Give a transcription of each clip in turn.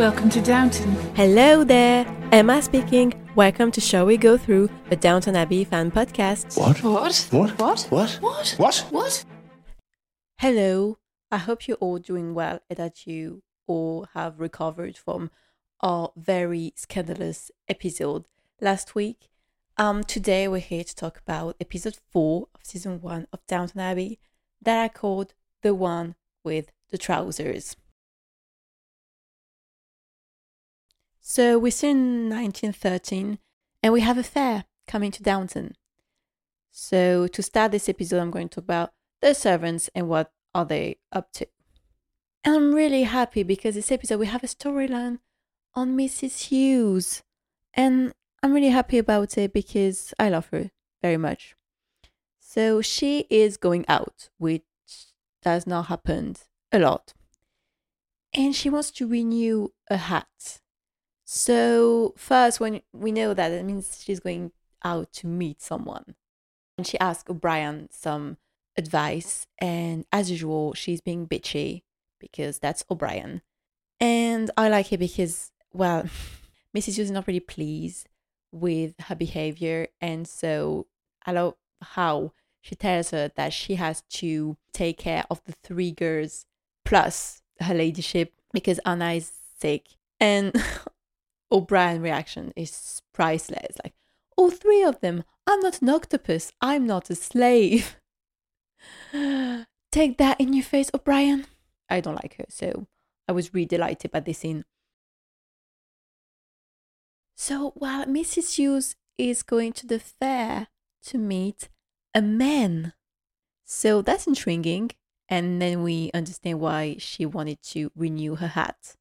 Welcome to Downton. Hello there, Emma speaking. Welcome to Shall We Go Through, the Downton Abbey fan podcast. What? What? What? What? What? What? What? What? Hello, I hope you're all doing well and that you all have recovered from our very scandalous episode last week. Um, today we're here to talk about episode four of season one of Downton Abbey that I called the one with the trousers. So we're still in 1913 and we have a fair coming to Downton. So to start this episode, I'm going to talk about the servants and what are they up to. And I'm really happy because this episode we have a storyline on Mrs. Hughes. And I'm really happy about it because I love her very much. So she is going out, which does not happen a lot. And she wants to renew a hat. So first when we know that it means she's going out to meet someone. And she asks O'Brien some advice and as usual she's being bitchy because that's O'Brien. And I like it because well Mrs. Is not really pleased with her behavior and so I love how she tells her that she has to take care of the three girls plus her ladyship because Anna is sick. And O'Brien reaction is priceless. Like, all three of them. I'm not an octopus. I'm not a slave. Take that in your face, O'Brien. I don't like her, so I was really delighted by this scene. So while Mrs. Hughes is going to the fair to meet a man. So that's intriguing. And then we understand why she wanted to renew her hat.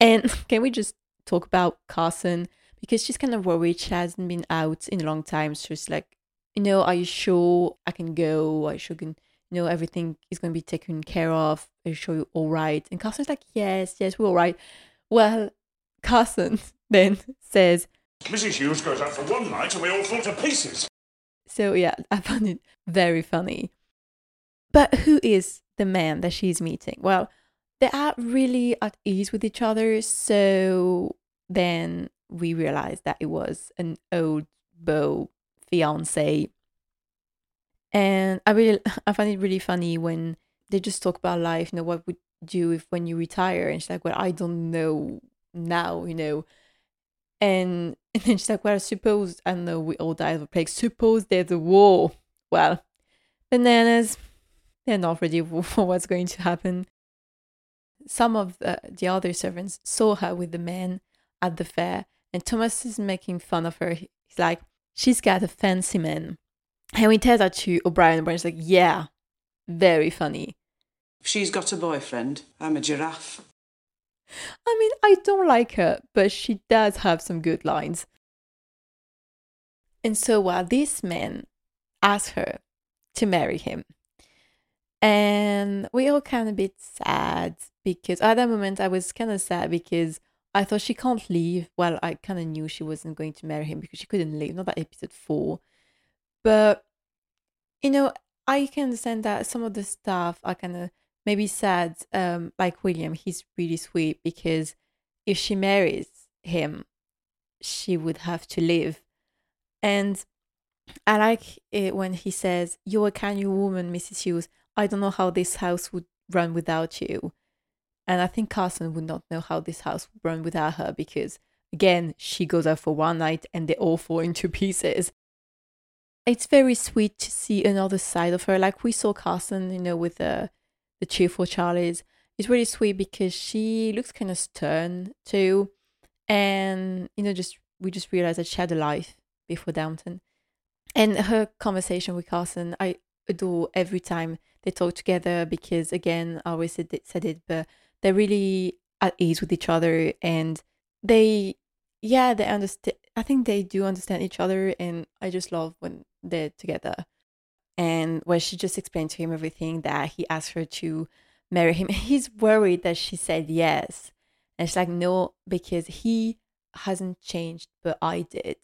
And can we just talk about Carson? Because she's kind of worried. She hasn't been out in a long time. So she's like, you know, are you sure I can go? Are you sure can, you know, everything is going to be taken care of? Are you sure you're all right? And Carson's like, yes, yes, we're all right. Well, Carson then says, Mrs. Hughes goes out for one night and we all fall to pieces. So yeah, I found it very funny. But who is the man that she's meeting? Well, they are really at ease with each other. So then we realized that it was an old beau fiance. And I really, I find it really funny when they just talk about life. You know, what would you do if when you retire? And she's like, well, I don't know now. You know, and, and then she's like, well, I suppose, I know we all die of a plague. Suppose there's a war. Well, bananas, they're not ready for what's going to happen. Some of the, the other servants saw her with the men at the fair, and Thomas is making fun of her. He's like, she's got a fancy man. And we tell that to O'Brien, O'Brien's like, yeah, very funny. She's got a boyfriend. I'm a giraffe. I mean, I don't like her, but she does have some good lines. And so while this man asks her to marry him, and we all kind of bit sad because at that moment I was kind of sad because I thought she can't leave. Well, I kind of knew she wasn't going to marry him because she couldn't leave, not that episode four. But, you know, I can understand that some of the stuff are kind of maybe sad, um, like William, he's really sweet because if she marries him, she would have to live. And I like it when he says, You're a kind woman, Mrs. Hughes. I don't know how this house would run without you. And I think Carson would not know how this house would run without her because, again, she goes out for one night and they all fall into pieces. It's very sweet to see another side of her. Like we saw Carson, you know, with the the cheerful Charlies. It's really sweet because she looks kind of stern too, and you know, just we just realized that she had a life before Downton, and her conversation with Carson, I adore every time they talk together because again, I always said it, said it, but they're really at ease with each other, and they, yeah, they understand. I think they do understand each other, and I just love when they're together and where she just explained to him everything that he asked her to marry him. He's worried that she said yes. And she's like, no, because he hasn't changed, but I did.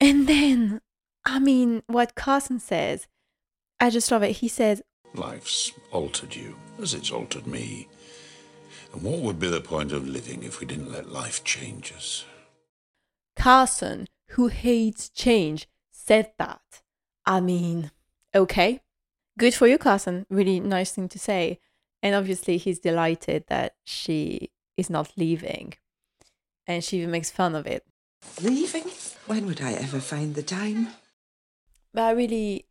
And then, I mean, what Carson says, I just love it. He says, Life's altered you as it's altered me. And what would be the point of living if we didn't let life change us? Carson, who hates change, said that. I mean, okay. Good for you, Carson. Really nice thing to say. And obviously, he's delighted that she is not leaving. And she even makes fun of it. Leaving? When would I ever find the time? But I really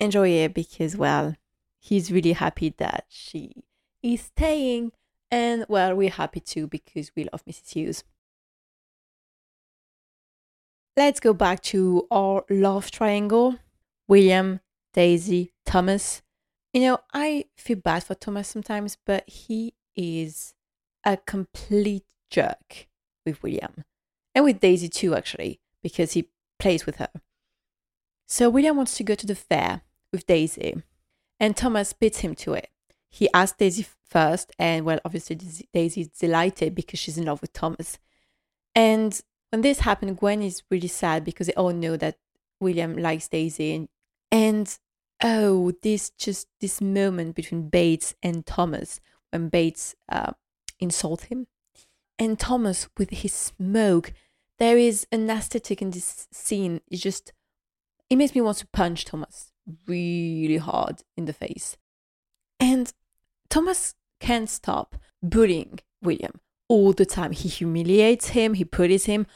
enjoy it because, well, he's really happy that she is staying. And, well, we're happy too because we love Mrs. Hughes. Let's go back to our love triangle William, Daisy, Thomas. You know, I feel bad for Thomas sometimes, but he is a complete jerk with William and with Daisy too, actually, because he plays with her. So William wants to go to the fair with Daisy, and Thomas beats him to it. He asks Daisy first, and well, obviously Daisy is delighted because she's in love with Thomas. And when this happened, Gwen is really sad because they all know that William likes Daisy, and, and oh, this just this moment between Bates and Thomas when Bates uh, insult him, and Thomas with his smoke. There is an aesthetic in this scene. It just it makes me want to punch Thomas really hard in the face, and Thomas can't stop bullying William all the time. He humiliates him. He bullies him.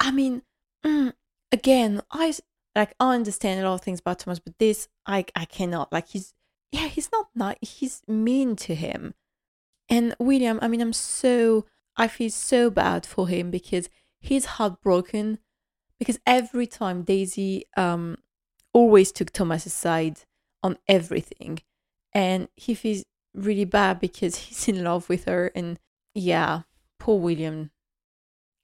I mean, mm, again, I like I understand a lot of things about Thomas, but this I I cannot. Like he's yeah, he's not nice. He's mean to him. And William, I mean, I'm so I feel so bad for him because he's heartbroken because every time Daisy um always took Thomas's side on everything, and he feels really bad because he's in love with her, and yeah, poor William.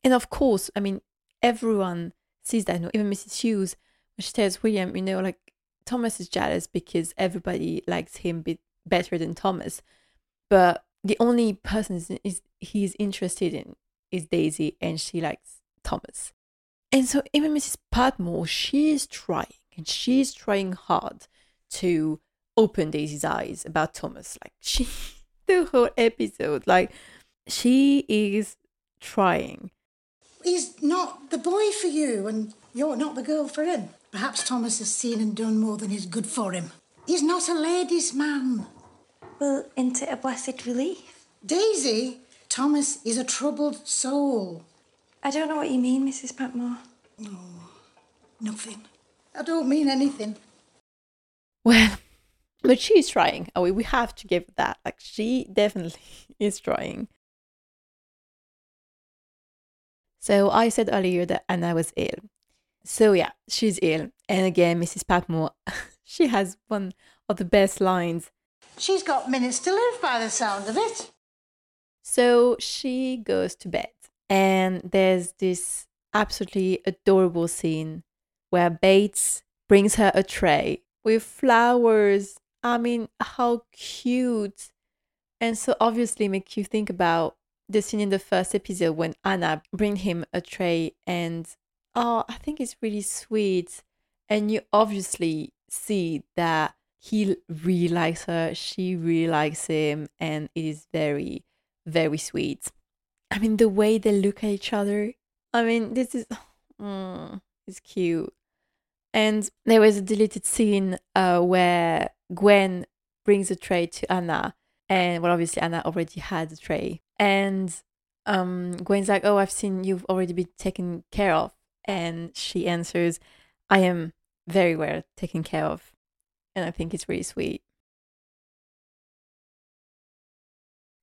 And of course, I mean, everyone sees that. You know, even Mrs. Hughes she tells William, you know, like Thomas is jealous because everybody likes him bit better than Thomas, but the only person is, is he's interested in is Daisy, and she likes Thomas. And so even Mrs. Patmore, she's trying and she's trying hard to open Daisy's eyes about Thomas. Like she, the whole episode, like she is trying. He's not the boy for you, and you're not the girl for him. Perhaps Thomas has seen and done more than is good for him. He's not a ladies' man. Well, isn't it a blessed relief? Daisy, Thomas is a troubled soul. I don't know what you mean, Mrs. Patmore. No, nothing. I don't mean anything. Well, but she's trying. Oh, we have to give that. Like she definitely is trying. So I said earlier that Anna was ill. So yeah, she's ill. And again, Mrs. Patmore, she has one of the best lines. She's got minutes to live by the sound of it. So she goes to bed. And there's this absolutely adorable scene where Bates brings her a tray with flowers. I mean, how cute. And so obviously make you think about the scene in the first episode when Anna bring him a tray and oh, I think it's really sweet. And you obviously see that he really likes her, she really likes him, and it is very, very sweet. I mean, the way they look at each other, I mean, this is, mm, it's cute. And there was a deleted scene uh, where Gwen brings a tray to Anna, and well, obviously Anna already had the tray, and um, Gwen's like, "Oh, I've seen you've already been taken care of," and she answers, "I am very well taken care of," and I think it's really sweet.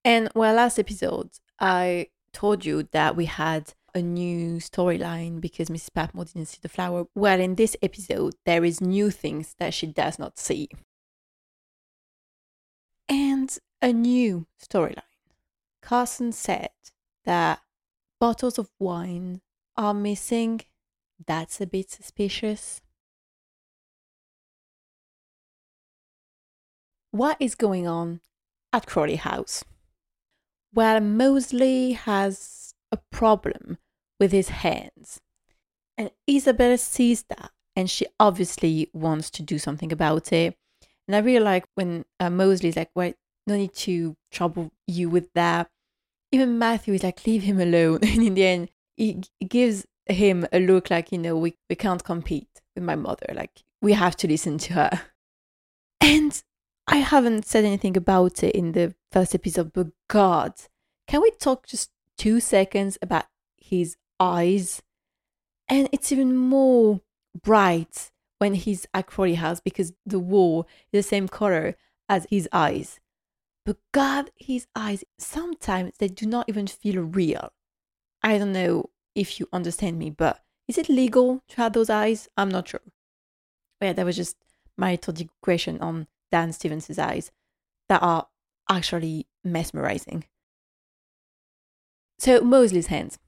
And well, last episode I told you that we had a new storyline because Mrs. Patmore didn't see the flower. Well, in this episode, there is new things that she does not see. And a new storyline. Carson said that bottles of wine are missing. That's a bit suspicious. What is going on at Crawley House? Well, Molesley has a problem with his hands. And Isabella sees that and she obviously wants to do something about it. And I really like when uh, Molesley's like, well, no need to trouble you with that. even Matthew is like, leave him alone. And in the end, he gives him a look like, you know, we, we can't compete with my mother. Like, we have to listen to her. And I haven't said anything about it in the first episode, but God, can we talk just two seconds about his eyes? And it's even more bright when he's at Crawley House because the wall is the same color as his eyes. But God, his eyes, sometimes they do not even feel real. I don't know if you understand me, but is it legal to have those eyes? I'm not sure. Yeah, that was just my little digression on Dan Stevens' eyes that are actually mesmerizing. So Molesley's hands.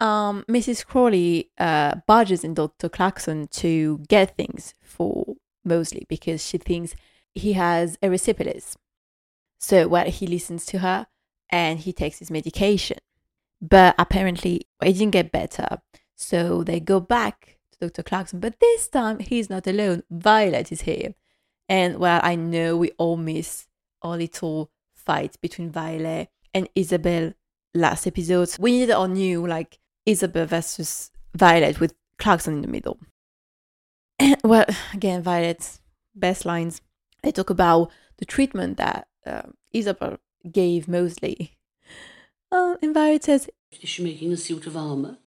Um, Mrs. Crawley uh, barges in Dr. Clarkson to get things for Molesley because she thinks he has erysipelas. So well, he listens to her and he takes his medication. But apparently it didn't get better. So they go back to Dr. Clarkson, but this time he's not alone. Violet is here. And well, I know we all miss our little fight between Violet and Isabel last episodes. We needed our new like Isabel versus Violet with Clarkson in the middle. And well, again, Violet's best lines. They talk about the treatment that uh, Isabel gave Molesley. Uh, and Violet says, Is she making a suit of armour?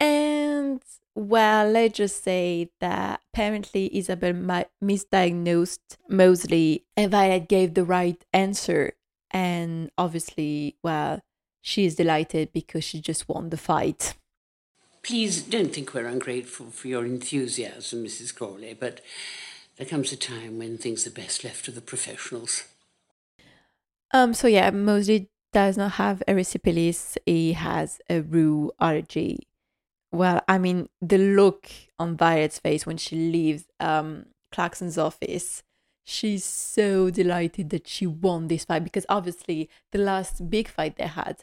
and well, let's just say that apparently Isabel mi- misdiagnosed Molesley and Violet gave the right answer. And obviously, well, she is delighted because she just won the fight. Please don't think we're ungrateful for your enthusiasm, Mrs. Crawley, but there comes a time when things are best left to the professionals. Um, so yeah, Molesley does not have erysipelas. He has a rue allergy. Well, I mean, the look on Violet's face when she leaves um, Clarkson's office, she's so delighted that she won this fight because obviously the last big fight they had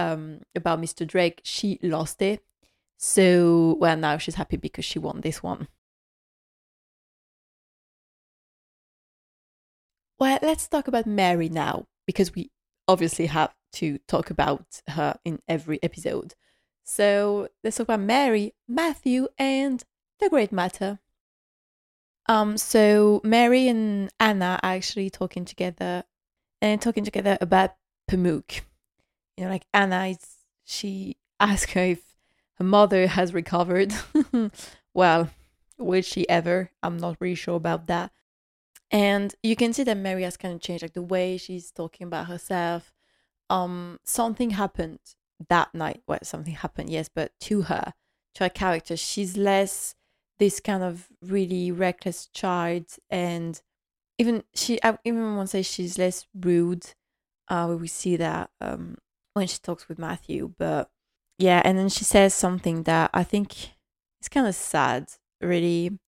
um, about Mr. Drake, she lost it. So, well, now she's happy because she won this one. Well, let's talk about Mary now because we obviously have to talk about her in every episode. So let's talk about Mary, Matthew, and the Great Matter. Um, so Mary and Anna are actually talking together and talking together about Pamuk. You know, like Anna she asks her if her mother has recovered. well, will she ever? I'm not really sure about that. And you can see that Mary has kind of changed, like the way she's talking about herself. Um, something happened that night. Well, something happened, yes, but to her, to her character, she's less this kind of really reckless child, and even she, I even want to say she's less rude. Uh, we see that um when she talks with Matthew, but yeah, and then she says something that I think is kind of sad, really.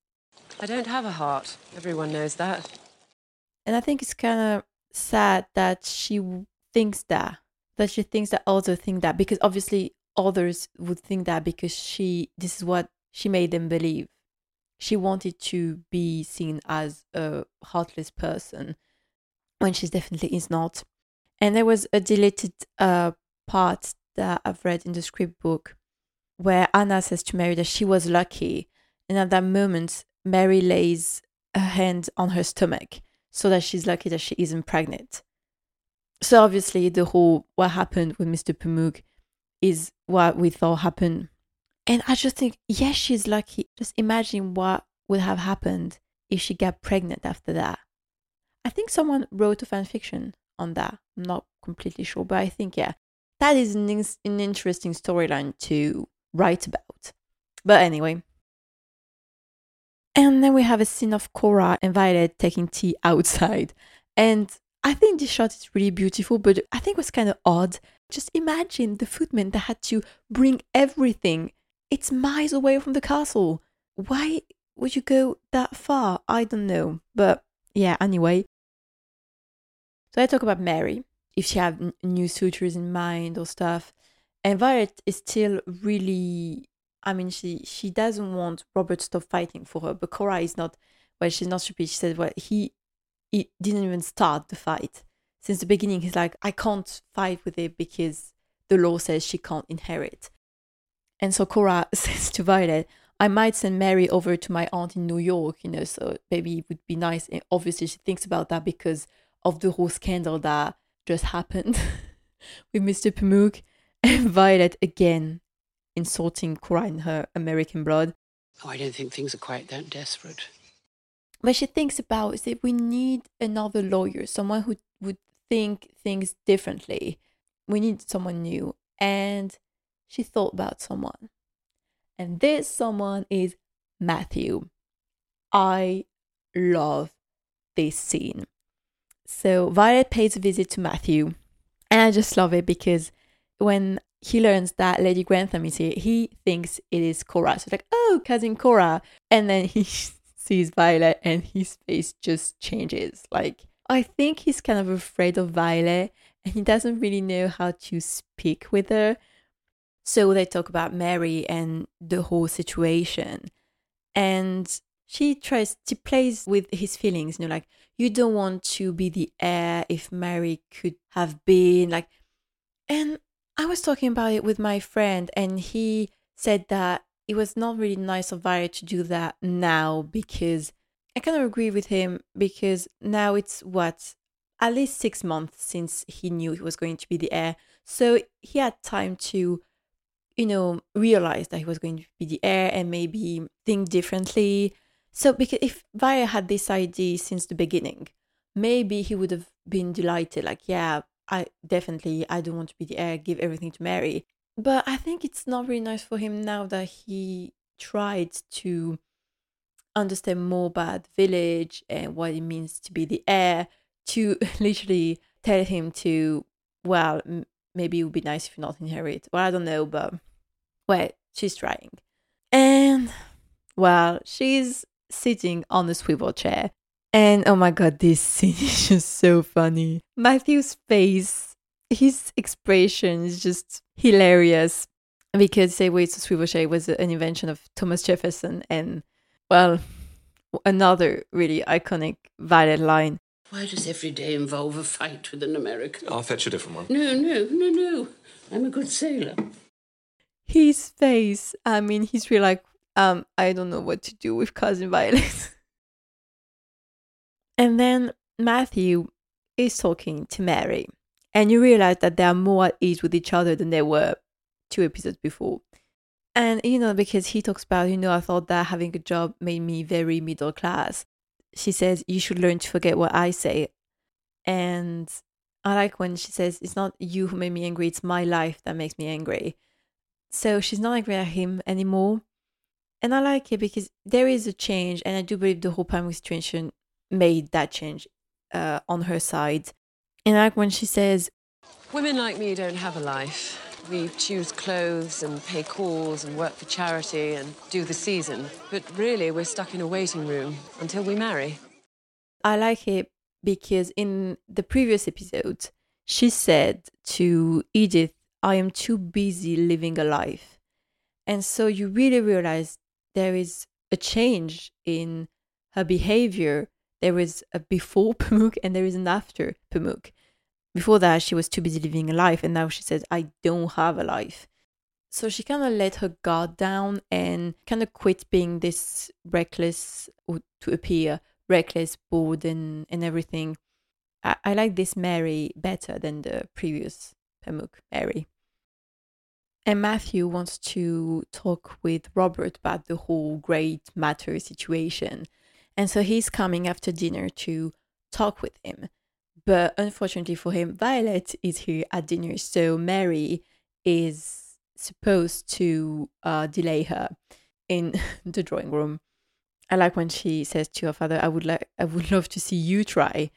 I don't have a heart. Everyone knows that. And I think it's kind of sad that she thinks that, that she thinks that others think that, because obviously others would think that because she, this is what she made them believe. She wanted to be seen as a heartless person when she definitely is not. And there was a deleted uh, part that I've read in the script book where Anna says to Mary that she was lucky. And at that moment, Mary lays her hand on her stomach so that she's lucky that she isn't pregnant. So obviously, the whole what happened with Mr. Pamuk is what we thought happened. And I just think, yes, she's lucky. Just imagine what would have happened if she got pregnant after that. I think someone wrote a fan fiction on that. I'm not completely sure, but I think, yeah, that is an, in- an interesting storyline to write about. But anyway, and then we have a scene of Cora and Violet taking tea outside. And I think this shot is really beautiful, but I think it was kind of odd. Just imagine the footmen that had to bring everything. It's miles away from the castle. Why would you go that far? I don't know. But yeah, anyway. So I talk about Mary, if she have n- new sutures in mind or stuff. And Violet is still really I mean, she she doesn't want Robert to stop fighting for her, but Cora is not. Well, she's not stupid. She said, "Well, he he didn't even start the fight since the beginning. He's like, I can't fight with it because the law says she can't inherit. And so Cora says to Violet, I might send Mary over to my aunt in New York, you know, so maybe it would be nice. And obviously, she thinks about that because of the whole scandal that just happened with Mr. Pamuk and Violet again insulting Cora in her American blood. Oh, I don't think things are quite that desperate. But she thinks about is that we need another lawyer, someone who would think things differently. We need someone new. And she thought about someone. And this someone is Matthew. I love this scene. So Violet pays a visit to Matthew. And I just love it because when he learns that Lady Grantham is here, he thinks it is Cora. So like, oh, cousin Cora. And then he sees Violet and his face just changes. Like, I think he's kind of afraid of Violet and he doesn't really know how to speak with her. So they talk about Mary and the whole situation. And she tries, to plays with his feelings, you know, like, you don't want to be the heir if Mary could have been, like, and I was talking about it with my friend, and he said that it was not really nice of Violet to do that now because I kind of agree with him because now it's what at least six months since he knew he was going to be the heir. So he had time to, you know, realize that he was going to be the heir and maybe think differently. So because if Violet had this idea since the beginning, maybe he would have been delighted, like, yeah, I definitely I don't want to be the heir, give everything to Mary. But I think it's not really nice for him now that he tried to understand more about the village and what it means to be the heir to literally tell him to well m- maybe it would be nice if you not inherit well i don't know but well she's trying and well she's sitting on the swivel chair and oh my god this scene is just so funny matthew's face his expression is just hilarious because say wait, a swivel chair was an invention of thomas jefferson and well another really iconic Violet line Why does every day involve a fight with an American? I'll fetch a different one. No, no, no, no. I'm a good sailor. his face i mean he's really like um i don't know what to do with cousin violet. And then matthew is talking to mary and you realize that they are more at ease with each other than they were two episodes before. And you know because he talks about you know i thought that having a job made me very middle class. She says you should learn to forget what i say. And i like when she says it's not you who made me angry it's my life that makes me angry. So she's not angry at him anymore. And I like it because there is a change, and I do believe the whole situation made that change uh, on her side. And I like when she says, Women like me don't have a life. We choose clothes and pay calls and work for charity and do the season. But really, we're stuck in a waiting room until we marry. I like it because in the previous episode, she said to Edith, I am too busy living a life. And so you really realize there is a change in her behavior. There is a before Pamuk and there is an after Pamuk. Before that, she was too busy living a life, and now she says, I don't have a life. So she kind of let her guard down and kind of quit being this reckless, or to appear reckless, bored, and, and everything. I, I like this Mary better than the previous Pamuk Mary. And Matthew wants to talk with Robert about the whole great matter situation. And so he's coming after dinner to talk with him. But unfortunately for him, Violet is here at dinner. So Mary is supposed to uh, delay her in the drawing room. I like when she says to her father, I would like I would love to see you try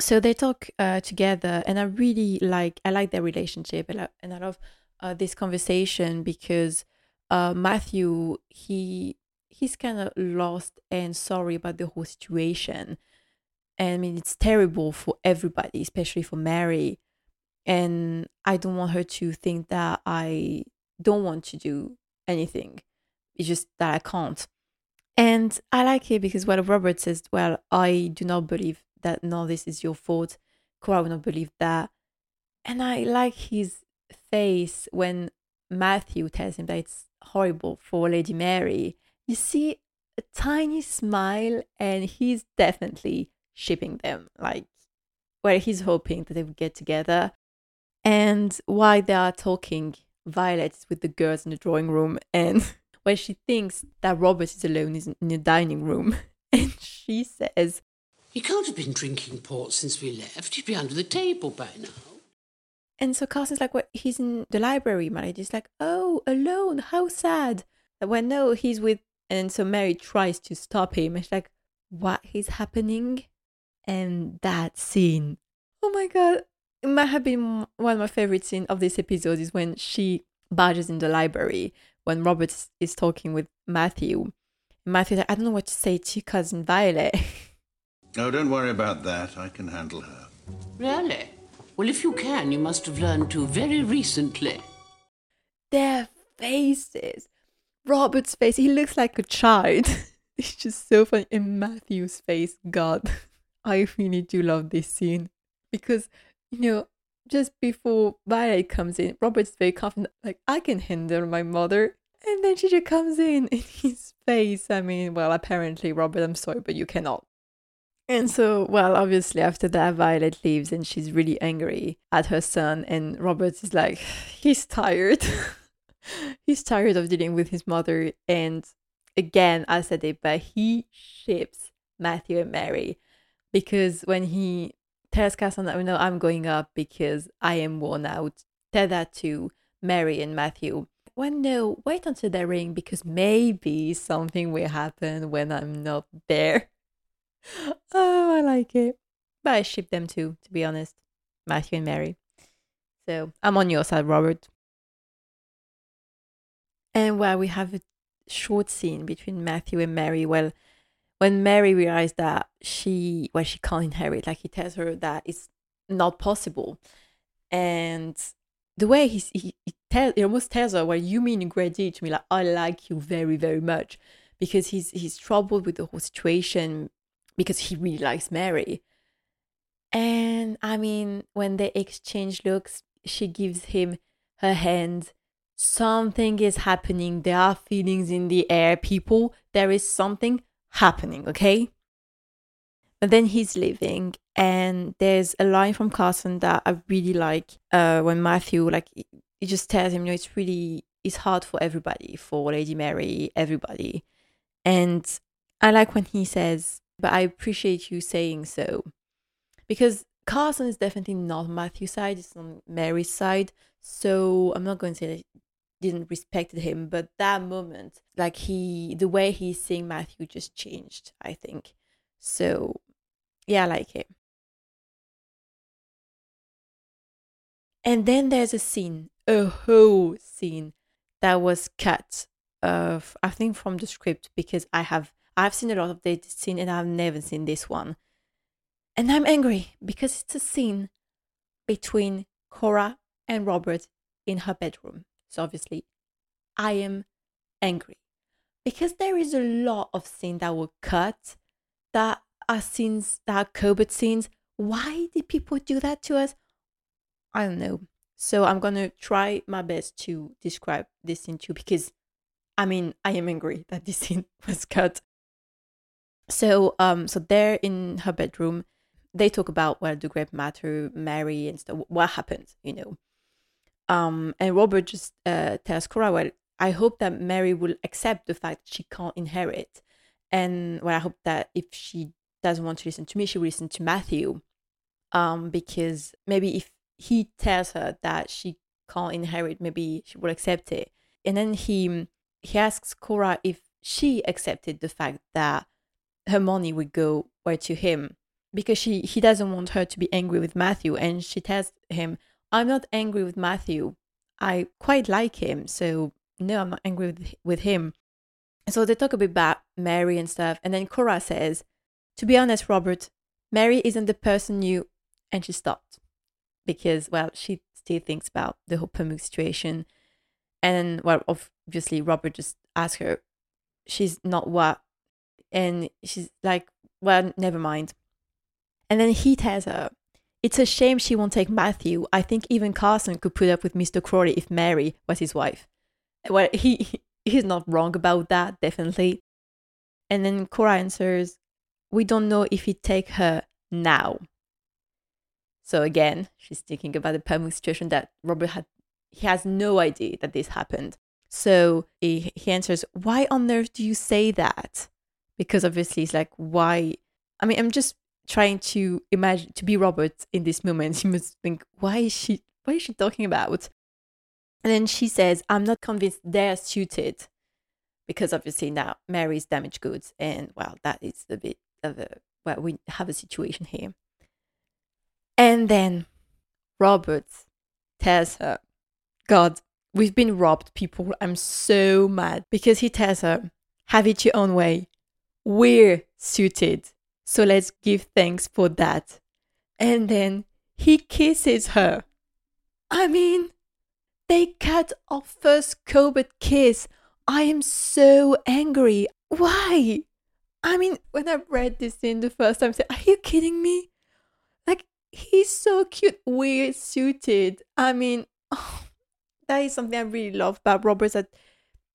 so they talk uh, together and i really like i like their relationship and I, and I love uh, this conversation because uh, matthew he he's kind of lost and sorry about the whole situation. And i mean it's terrible for everybody especially for mary. And i don't want her to think that i don't want to do anything. It's just that i can't. And i like it because well robert says well i do not believe that no, this is your fault. Cora would not believe that. And I like his face when Matthew tells him that it's horrible for Lady Mary. You see a tiny smile, and he's definitely shipping them. Like, where he's hoping that they would get together. And while they are talking, Violet is with the girls in the drawing room, and when she thinks that Robert is alone in the dining room, and she says, He can't have been drinking port since we left. He'd be under the table by now. And so Carson's like, "What? He's in the library." Marie's like, "Oh, alone? How sad." When no, he's with. And so Mary tries to stop him. And she's like, "What is happening?" And that scene, oh my god, it might have been one of my favorite scenes of this episode. Is when she barges in the library when Robert is talking with Matthew. Matthew's like, "I don't know what to say to cousin Violet." No, don't worry about that. I can handle her. Really? Well, if you can, you must have learned to very recently. their faces. Robert's face, he looks like a child. it's just so funny. And Matthew's face, God, I really do love this scene because, you know, just before Violet comes in, Robert's very confident, like, I can handle my mother. And then she just comes in in his face. I mean, well, apparently, Robert, I'm sorry, but you cannot. And so, well, obviously, after that, Violet leaves and she's really angry at her son. And Robert is like, he's tired. he's tired of dealing with his mother. And again, I said it, but he ships Matthew and Mary because when he tells Carson oh, that, no, I'm going up because I am worn out, tell that to Mary and Matthew. Well, no, wait until they ring because maybe something will happen when I'm not there. oh, I like it. But I ship them too, to be honest. Matthew and Mary. So I'm on your side, Robert. And while we have a short scene between Matthew and Mary, well, when Mary realized that she, well, she can't inherit, like he tells her that it's not possible. And the way he's, he, he, tell, he almost tells her, well, you mean in great deal to me, like, I like you very, very much. Because he's he's troubled with the whole situation because he really likes Mary. And I mean, when they exchange looks, she gives him her hand. Something is happening. There are feelings in the air, people. There is something happening, okay? But then he's leaving, and there's a line from Carson that I really like. Uh, when Matthew, like, he just tells him, you know, it's really it's hard for everybody, for Lady Mary, everybody. And I like when he says, but I appreciate you saying so. Because Carson is definitely not Matthew's side, it's on Mary's side. So I'm not going to say that didn't respect him, but that moment, like he, the way he's seeing Matthew just changed, I think. So yeah, I like it. And then there's a scene, a whole scene that was cut of, I think, from the script because I have I've seen a lot of this scene and I've never seen this one. And I'm angry because it's a scene between Cora and Robert in her bedroom. So obviously, I am angry because there is a lot of scenes that were cut that are scenes that are Cobert scenes. Why did people do that to us? I don't know. So I'm gonna try my best to describe this scene too because I mean I am angry that this scene was cut so um so they're in her bedroom they talk about well the great matter mary and stuff what happened you know. Um and robert just uh tells cora well i hope that mary will accept the fact she can't inherit. And well i hope that if she doesn't want to listen to me she will listen to matthew. Um because maybe if he tells her that she can't inherit maybe she will accept it. And then he he asks cora if she accepted the fact that her money would go where to him because she he doesn't want her to be angry with Matthew and she tells him I'm not angry with Matthew. I quite like him so no I'm not angry with, with him. So they talk a bit about Mary and stuff and then Cora says to be honest Robert Mary isn't the person you and she stopped because well she still thinks about the whole Pamuk situation. And well obviously Robert just asked her she's not what and she's like, well, never mind. And then he tells her, it's a shame she won't take Matthew. I think even Carson could put up with Mr. Crawley if Mary was his wife. Well, he he's not wrong about that, definitely. And then Cora answers, We don't know if he'd take her now. So again, she's thinking about the Pamuk situation that Robert had he has no idea that this happened. So he, he answers, Why on earth do you say that? Because obviously it's like, why I mean, I'm just trying to imagine to be Robert in this moment. He must think, why is she what is she talking about? And then she says, I'm not convinced they're suited because obviously now Mary's damaged goods. And well, that is a bit of a, well, we have a situation here. And then Robert tells her, God, we've been robbed, people. I'm so mad because he tells her, have it your own way. We're suited. So let's give thanks for that. And then he kisses her. I mean, they cut our first Cobert kiss. I am so angry. Why? I mean, when I read this in the first time, I said, Are you kidding me? Like, he's so cute, weird suited. I mean, oh, that is something I really love about Robert. That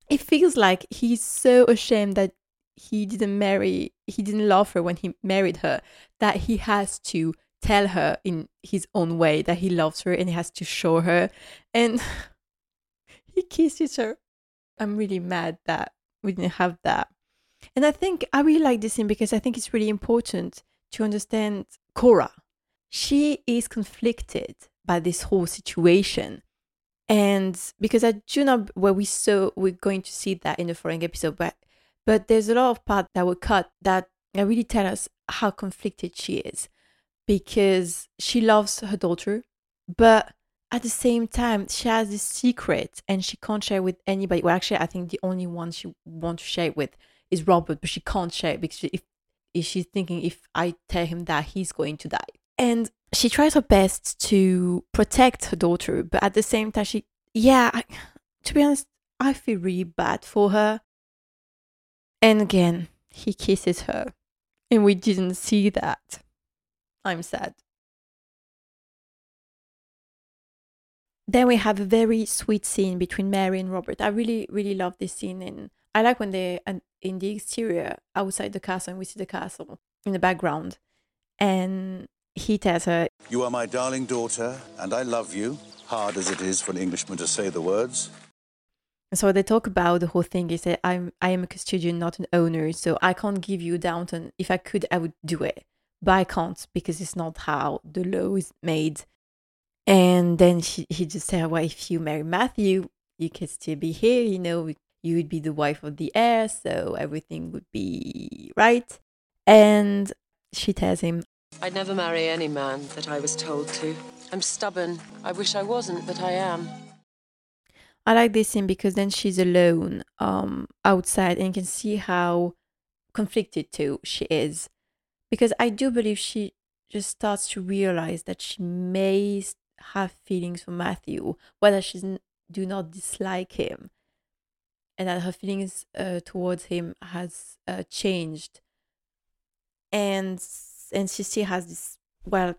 it feels like he's so ashamed that he didn't marry, he didn't love her when he married her, that he has to tell her in his own way that he loves her and he has to show her. And he kisses her. I'm really mad that we didn't have that. And I think I really like this scene because I think it's really important to understand Cora. She is conflicted by this whole situation. And because I do not, where we saw, we're going to see that in the following episode, but but there's a lot of parts that were cut that really tell us how conflicted she is because she loves her daughter, but at the same time, she has this secret and she can't share with anybody. Well, actually, I think the only one she wants to share it with is Robert, but she can't share it because if, if she's thinking if I tell him that he's going to die. And she tries her best to protect her daughter, but at the same time, she, yeah, I, to be honest, I feel really bad for her. And again, he kisses her, and we didn't see that. I'm sad. Then we have a very sweet scene between Mary and Robert. I really, really love this scene, and I like when they're in the exterior outside the castle, and we see the castle in the background, and he tells her, You are my darling daughter, and I love you, hard as it is for an Englishman to say the words. So they talk about the whole thing. He said, "I'm I am a custodian, not an owner, so I can't give you Downton. If I could, I would do it, but I can't because it's not how the law is made." And then he, he just said, "Well, if you marry Matthew, you could still be here. You know, you would be the wife of the heir, so everything would be right." And she tells him, I'd never marry any man that I was told to. I'm stubborn. I wish I wasn't, but I am. I like this scene because then she's alone um outside and you can see how conflicted too she is. Because I do believe she just starts to realize that she may have feelings for Matthew, whether she do not dislike him, and that her feelings uh, towards him has uh, changed, and and she still has this well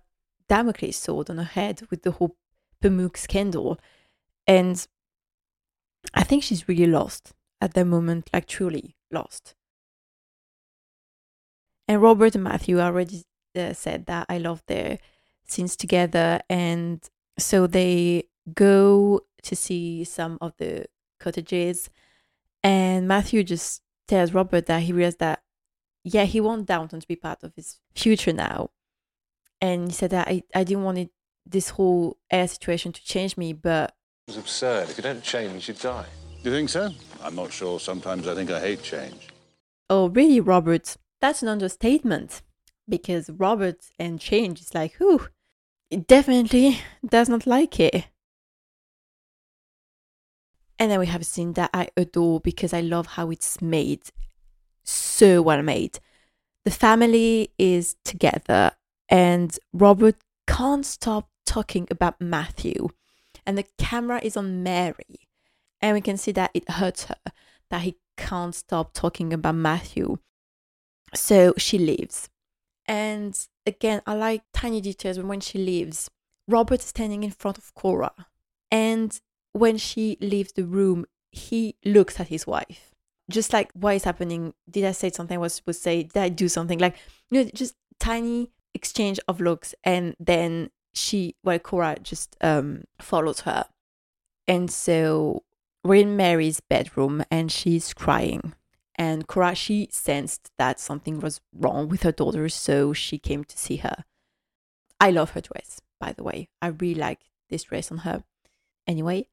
Damocles sword on her head with the whole Pamuk scandal, and I think she's really lost at that moment, like truly lost. And Robert and Matthew already uh, said that I love their scenes together, and so they go to see some of the cottages, and Matthew just tells Robert that he realized that yeah, he wants Downton to be part of his future now, and he said that I I didn't want it this whole heir situation to change me, but It's absurd. If you don't change, you die. Do you think so? I'm not sure. Sometimes I think I hate change. Oh, really, Robert? That's an understatement. Because Robert and change is like, whew, it definitely does not like it. And then we have a scene that I adore because I love how it's made. So well made. The family is together, and Robert can't stop talking about Matthew. And the camera is on Mary. And we can see that it hurts her that he can't stop talking about Matthew. So she leaves. And again, I like tiny details when she leaves. Robert is standing in front of Cora, and when she leaves the room, he looks at his wife. Just like, what is happening? Did I say something I was supposed to say? Did I do something? Like, you know, just tiny exchange of looks. And then she, well, Cora just um, follows her. And so we're in Mary's bedroom and she's crying. And Cora, she sensed that something was wrong with her daughter, so she came to see her. I love her dress, by the way. I really like this dress on her. Anyway,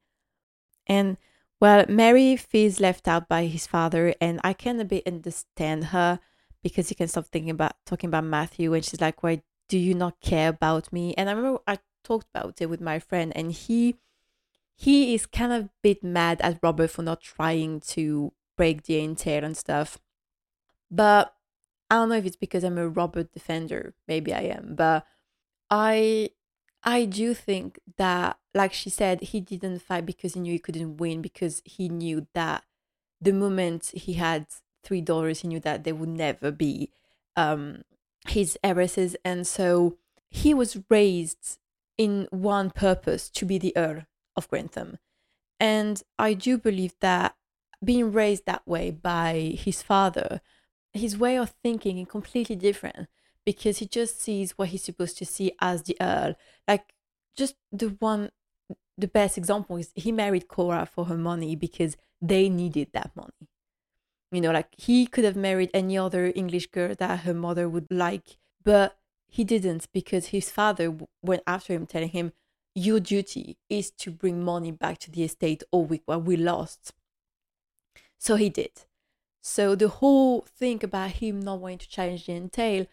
and well, Mary feels left out by his father, and I can a bit understand her because he can stop thinking about talking about Matthew, and she's like, "Why do you not care about me?" And I remember I talked about it with my friend, and he he is kind of a bit mad at Robert for not trying to break the entail and stuff. But I don't know if it's because I'm a Robert defender. Maybe I am, but I I do think that, like she said, he didn't fight because he knew he couldn't win, because he knew that the moment he had three dollars, he knew that they would never be um, his heiresses. And so he was raised in one purpose to be the Earl of Grantham. And I do believe that being raised that way by his father, his way of thinking is completely different because he just sees what he's supposed to see as the Earl. Like, just the one, the best example is he married Cora for her money because they needed that money. You know, like he could have married any other English girl that her mother would like, but he didn't because his father went after him, telling him, Your duty is to bring money back to the estate or we, well, we lost. So he did. So the whole thing about him not wanting to challenge the entail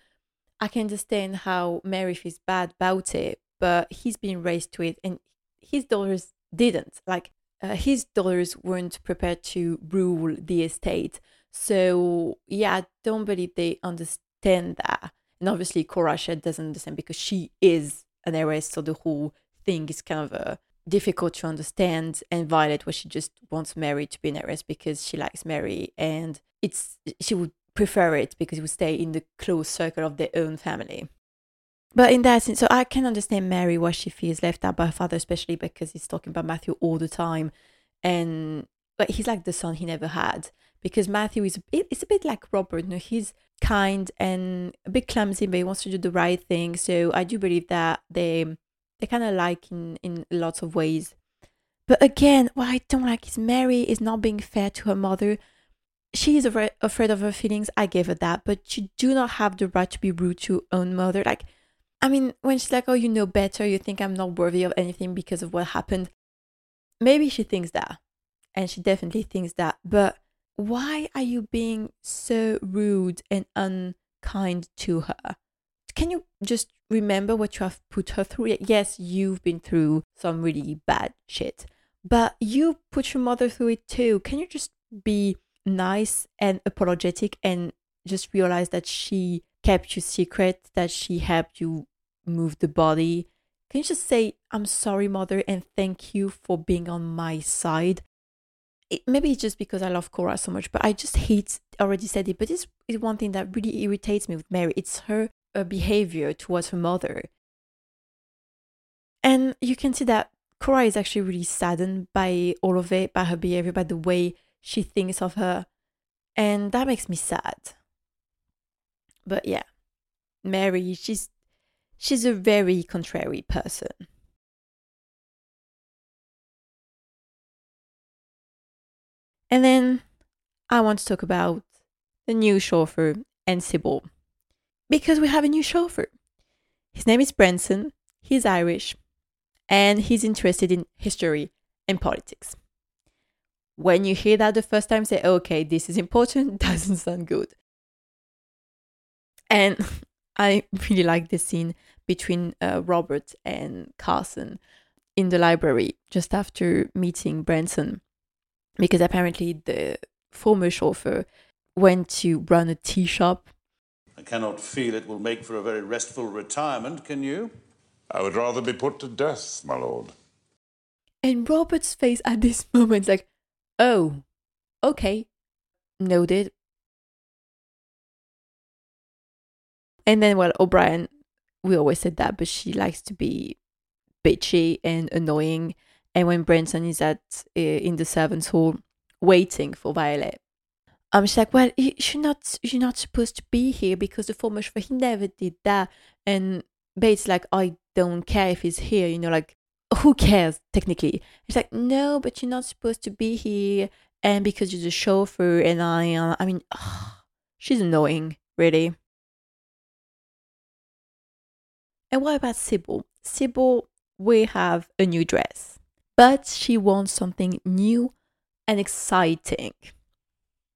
I can understand how Mary feels bad about it, but he's been raised to it, and his daughters didn't. Like uh, his daughters weren't prepared to rule the estate. So yeah, I don't believe they understand that. And obviously, Cora Shed doesn't understand because she is an heiress, so the whole thing is kind of uh, difficult to understand. And Violet, where she just wants Mary to be an heiress because she likes Mary, and it's she would prefer it because it would stay in the close circle of their own family. But in that sense, so I can understand Mary why she feels left out by her father, especially because he's talking about Matthew all the time, and but he's like the son he never had because Matthew is it's a bit like Robert. You know, he's kind and a bit clumsy, but he wants to do the right thing. So I do believe that they they kind of like in in lots of ways. But again, what I don't like is Mary is not being fair to her mother she is afraid, of her feelings. I gave her that, but you do not have the right to be rude to your own mother. Like, I mean, when she's like, "Oh, you know better. You think I'm not worthy of anything because of what happened." Maybe she thinks that, and she definitely thinks that. But why are you being so rude and unkind to her? Can you just remember what you have put her through? Yes, you've been through some really bad shit, but you put your mother through it too. Can you just be nice and apologetic and just realize that she kept you secret, that she helped you move the body. Can you just say, I'm sorry, mother, and thank you for being on my side? It, maybe it's just because I love Cora so much, but I just hate, already said it, but this is one thing that really irritates me with Mary. It's her uh, behavior towards her mother. And you can see that Cora is actually really saddened by all of it, by her behavior, by the way she thinks of her. And that makes me sad. But yeah, Mary, she's she's a very contrary person. And then I want to talk about the new chauffeur and Sybil. Because we have a new chauffeur. His name is Branson, he's Irish, and he's interested in history and politics when you hear that the first time, say, okay, this is important, doesn't sound good. And I really like the scene between uh, Robert and Carson in the library just after meeting Branson, because apparently the former chauffeur went to run a tea shop. I cannot feel it will make for a very restful retirement, can you? I would rather be put to death, my lord. And Robert's face at this moment, is like, Oh, okay. Noted. And then, well, O'Brien we always said that, but she likes to be bitchy and annoying. And when Branson is at uh, in the servants' hall waiting for Violet, um, she's like, "Well, you're not you're not supposed to be here because the former chauffeur he never did that." And Bates like, "I don't care if he's here, you know, like who cares technically?" He's like, "No, but you're not supposed to be here, and because you're the chauffeur." And I, uh, I mean, ugh, she's annoying, really. And what about Sybil? Sybil, we have a new dress, but she wants something new and exciting.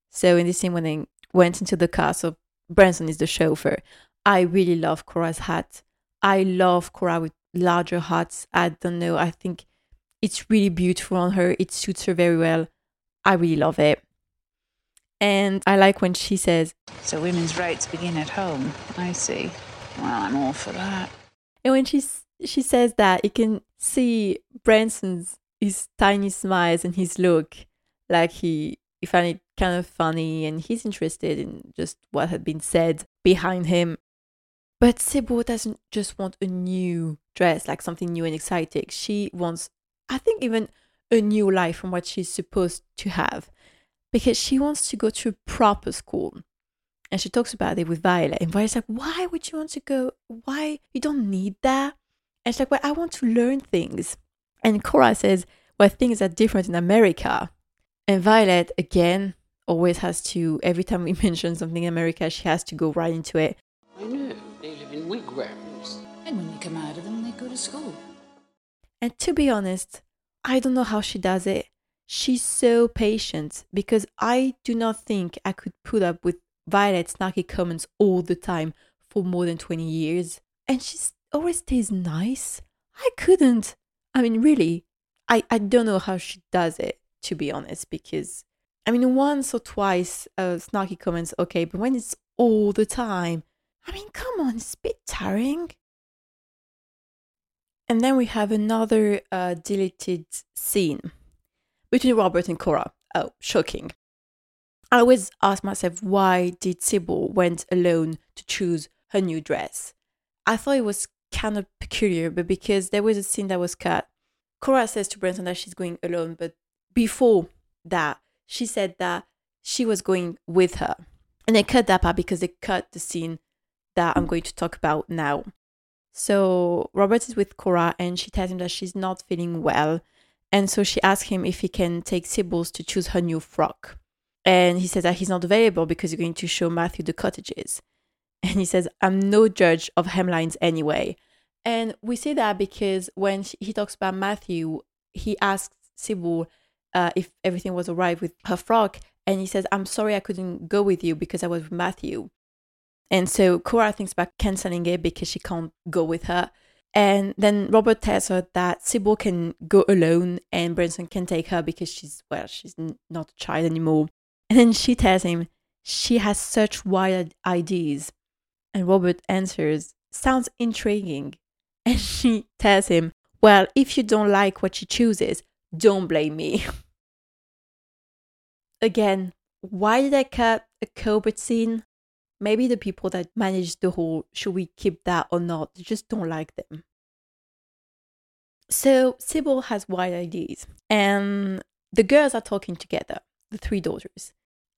So in this scene, when they went into the car, so Branson is the chauffeur. I really love Cora's hat. I love Cora with larger hats. I don't know. I think it's really beautiful on her. It suits her very well. I really love it. And I like when she says, So women's rights begin at home. I see. Well, I'm all for that. And when she she says that, you can see Branson's his tiny smiles and his look, like he he found it kind of funny and he's interested in just what had been said behind him. But Sybil doesn't just want a new dress, like something new and exciting. She wants, I think, even a new life from what she's supposed to have, because she wants to go to a proper school and she talks about it with Violet. And Violet's like, why would you want to go? Why? You don't need that. And she's like, well, I want to learn things. And Cora says, well, things are different in America. And Violet, again, always has to, every time we mention something in America, she has to go right into it. I know, they live in wigwams. And when they come out of them, they go to school. And to be honest, I don't know how she does it. She's so patient because I do not think I could put up with Violet snarky comments all the time for more than 20 years. And she always stays nice. I couldn't. I mean, really, I, I don't know how she does it, to be honest, because, I mean, once or twice, uh, snarky comments, okay, but when it's all the time, I mean, come on, it's a bit tiring. And then we have another uh, deleted scene between Robert and Cora. Oh, shocking. I always ask myself why did Sybil went alone to choose her new dress? I thought it was kind of peculiar, but because there was a scene that was cut, Cora says to Branson that she's going alone, but before that, she said that she was going with her. And they cut that part because they cut the scene that I'm going to talk about now. So Robert is with Cora and she tells him that she's not feeling well. And so she asks him if he can take Sybil's to choose her new frock. And he says that he's not available because he's going to show Matthew the cottages. And he says, I'm no judge of hemlines anyway. And we say that because when he talks about Matthew, he asks Sybil uh, if everything was all right with her frock. And he says, I'm sorry I couldn't go with you because I was with Matthew. And so Cora thinks about canceling it because she can't go with her. And then Robert tells her that Sybil can go alone and Branson can take her because she's, well, she's not a child anymore. And then she tells him she has such wild ideas. And Robert answers, sounds intriguing. And she tells him, well, if you don't like what she chooses, don't blame me. Again, why did I cut a Cobert scene? Maybe the people that manage the whole should we keep that or not? They just don't like them. So Sybil has wild ideas, and the girls are talking together, the three daughters.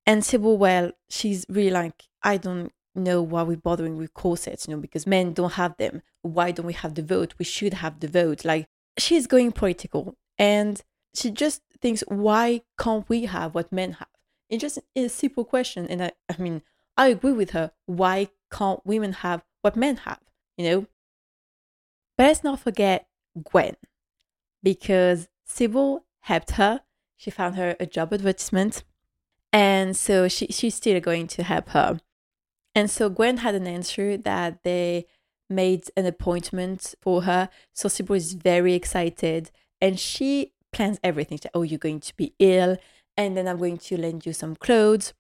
And Sybil, well, she's really like, I don't know why we're bothering with corsets, you know, because men don't have them. Why don't we have the vote? We should have the vote. Like, she's going political and she just thinks, why can't we have what men have? It's just a simple question. And I, I mean, I agree with her. Why can't women have what men have? You know? But let's not forget Gwen, because Sybil helped her. She found her a job advertisement. And so she, she's still going to help her. And so Gwen had an answer that they made an appointment for her. So Sybil is very excited and she plans everything. She, oh, you're going to be ill, and then I'm going to lend you some clothes.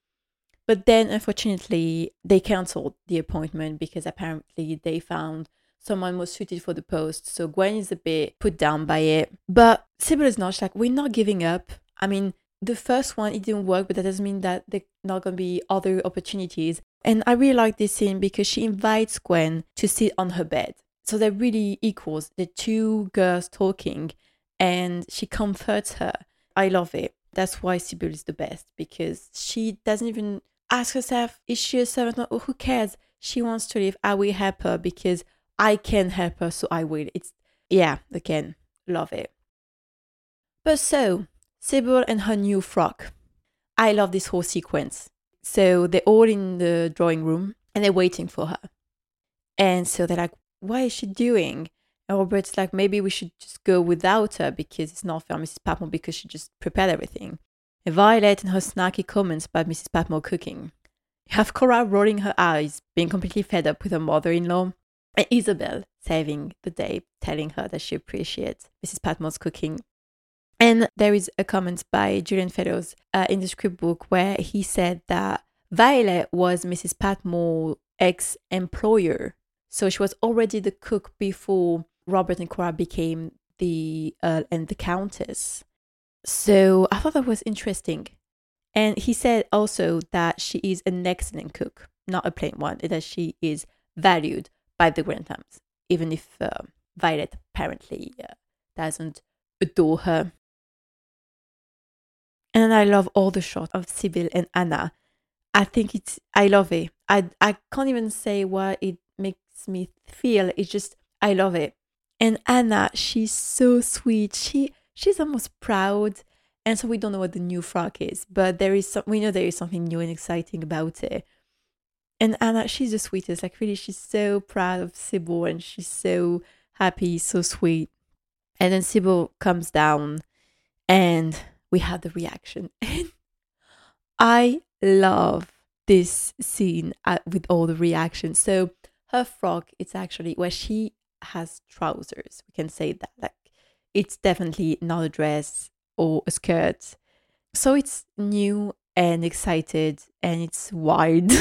But then, unfortunately, they cancelled the appointment because apparently they found someone more suited for the post. So Gwen is a bit put down by it. But Sybil is not. She's like, we're not giving up. I mean, the first one, it didn't work, but that doesn't mean that there's not going to be other opportunities. And I really like this scene because she invites Gwen to sit on her bed. So they're really equals, the two girls talking, and she comforts her. I love it. That's why Sybil is the best because she doesn't even ask herself, is she a servant? or who cares? She wants to live. I will help her because I can help her, so I will. It's, yeah, again, love it. But so, Sybil and her new frock. I love this whole sequence. So they're all in the drawing room and they're waiting for her. And so they're like, what is she doing? And Robert's like, maybe we should just go without her because it's not fair, Mrs. Patmore, because she just prepared everything. And Violet and her snarky comments about Mrs. Patmore cooking. You have Cora rolling her eyes, being completely fed up with her mother in law. And Isabel saving the day, telling her that she appreciates Mrs. Patmore's cooking. And there is a comment by Julian Fellowes uh, in the script book where he said that Violet was Mrs. Patmore's ex employer. So she was already the cook before Robert and Cora became the Earl and the Countess. So I thought that was interesting. And he said also that she is an excellent cook, not a plain one, and that she is valued by the Granthams, even if uh, Violet apparently uh, doesn't adore her. And I love all the shots of Sybil and Anna. I think it's, I love it. I, I can't even say what it makes me feel. It's just, I love it. And Anna, she's so sweet. She, she's almost proud. And so we don't know what the new frock is, but there is some, we know there is something new and exciting about it. And Anna, she's the sweetest. Like really, she's so proud of Sybil and she's so happy, so sweet. And then Sybil comes down and we have the reaction. And I love this scene uh, with all the reactions. So her frock, it's actually where she has trousers. We can say that. Like it's definitely not a dress or a skirt. So it's new and excited and it's wide.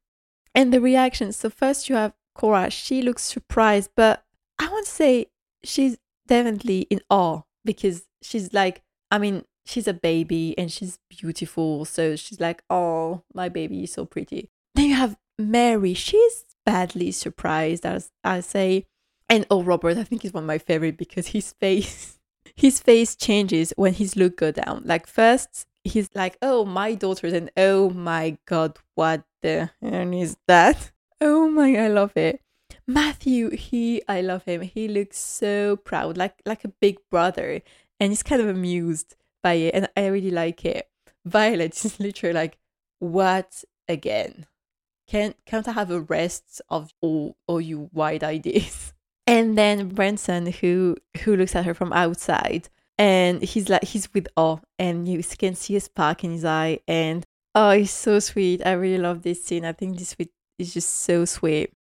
and the reactions. So first you have Cora, she looks surprised, but I want to say she's definitely in awe because she's like, I mean, she's a baby and she's beautiful. So she's like, oh, my baby is so pretty. Then you have Mary. She's badly surprised, as I say. And oh, Robert, I think he's one of my favorite because his face, his face changes when his look go down. Like first, he's like, oh, my daughters, and oh my God, what the hell is that? Oh my, I love it. Matthew, he, I love him. He looks so proud, like like a big brother, and he's kind of amused by it, and I really like it. Violet is literally like, what again? Can't can't I have a rest of all all you wide ideas? And then Branson, who who looks at her from outside, and he's like he's with awe, and you can see a spark in his eye, and oh, he's so sweet. I really love this scene. I think this is just so sweet.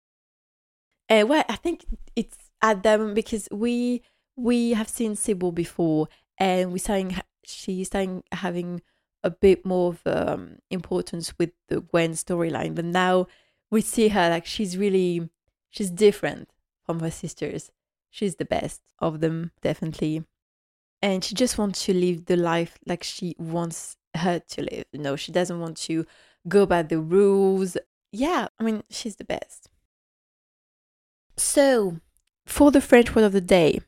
And well, I think it's at them because we we have seen Sybil before, and we're starting she's starting having a bit more of um, importance with the Gwen storyline. But now we see her like she's really she's different from her sisters. She's the best of them, definitely. And she just wants to live the life like she wants her to live. You know, she doesn't want to go by the rules. Yeah, I mean, she's the best. So, for the French word of the day,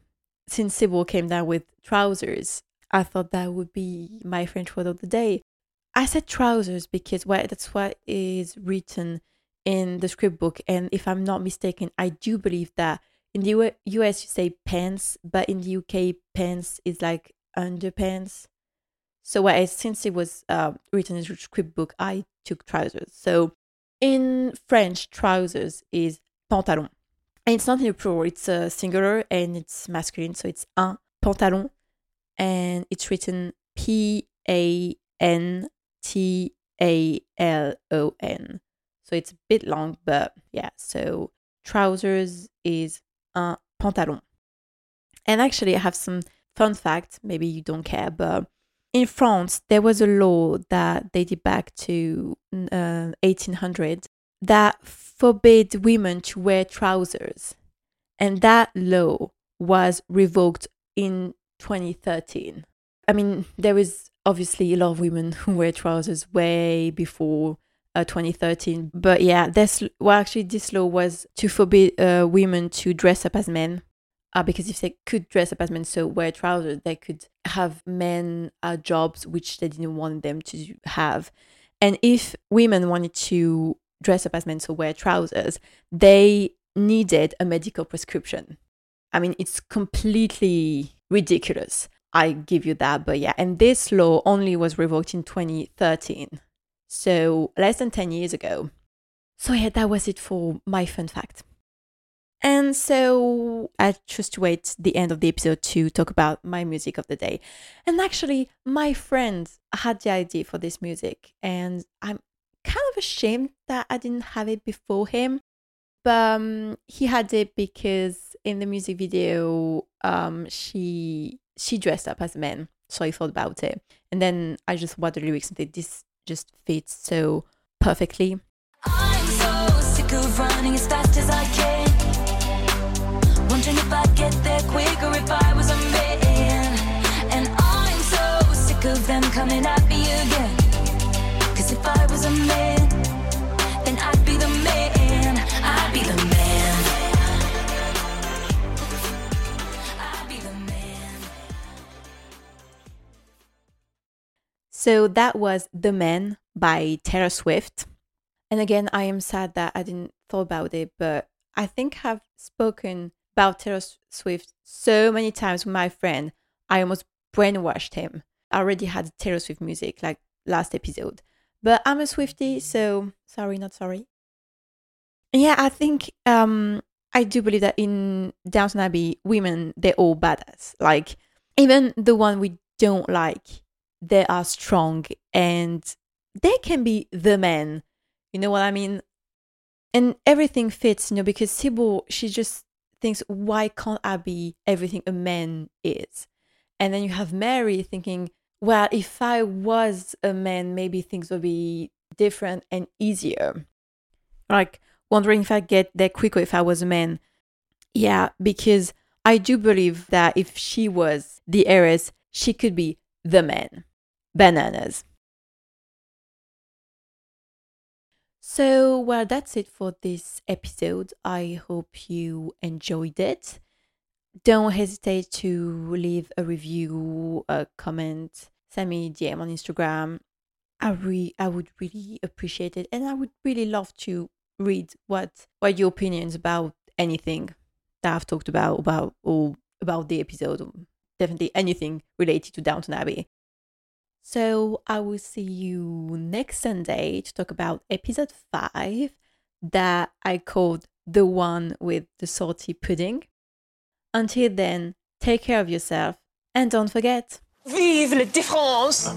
since Sybil came down with trousers, I thought that would be my French word of the day. I said trousers because well, that's what is written in the script book. And if I'm not mistaken, I do believe that in the US you say pants, but in the UK, pants is like underpants. So well, since it was uh, written in the script book, I took trousers. So in French, trousers is pantalon. And it's not in the plural, it's a singular and it's masculine. So it's un pantalon and it's written P A N T A L O N. So it's a bit long, but yeah. So trousers is un pantalon. And actually, I have some fun facts. Maybe you don't care, but in France, there was a law that dated back to uh, 1800 that forbade women to wear trousers. And that law was revoked in 2013. I mean, there was obviously a lot of women who wear trousers way before uh, 2013. But yeah, this well actually this law was to forbid uh, women to dress up as men. Uh, because if they could dress up as men, so wear trousers, they could have men uh, jobs which they didn't want them to have. And if women wanted to dress up as men, so wear trousers, they needed a medical prescription. I mean, it's completely ridiculous. I give you that. But yeah, and this law only was revoked in 2013. So less than 10 years ago. So yeah, that was it for my fun fact. And so I just wait the end of the episode to talk about my music of the day. And actually, my friend had the idea for this music, and I'm kind of ashamed that I didn't have it before him. But um, he had it because in the music video, um, she she dressed up as a man, so I thought about it, and then I just watched the lyrics and think this just fits so perfectly. I'm so sick of running as fast as I can. Wondering if I'd get there quicker if I was a man. And I'm so sick of them coming at me again. Cause if I was a man, So that was The Man by Taylor Swift. And again, I am sad that I didn't thought about it, but I think I've spoken about Taylor Swift so many times with my friend. I almost brainwashed him. I already had Taylor Swift music like last episode. But I'm a Swiftie, so sorry, not sorry. Yeah, I think um I do believe that in Downton Abbey, women they're all badass. Like even the one we don't like, they are strong and they can be the men. You know what I mean? And everything fits, you know, because Sybil, she just thinks, why can't I be everything a man is? And then you have Mary thinking, well, if I was a man, maybe things would be different and easier. Like wondering if I'd get there quicker if I was a man. Yeah, because I do believe that if she was the heiress, she could be the man. Bananas. So, well, that's it for this episode. I hope you enjoyed it. Don't hesitate to leave a review, a comment, send me DM on Instagram. I re- I would really appreciate it, and I would really love to read what what your opinions about anything that I've talked about about or about the episode. Definitely anything related to Downton Abbey. So I will see you next Sunday to talk about episode five that I called the one with the salty pudding. Until then, take care of yourself and don't forget. Vive la différence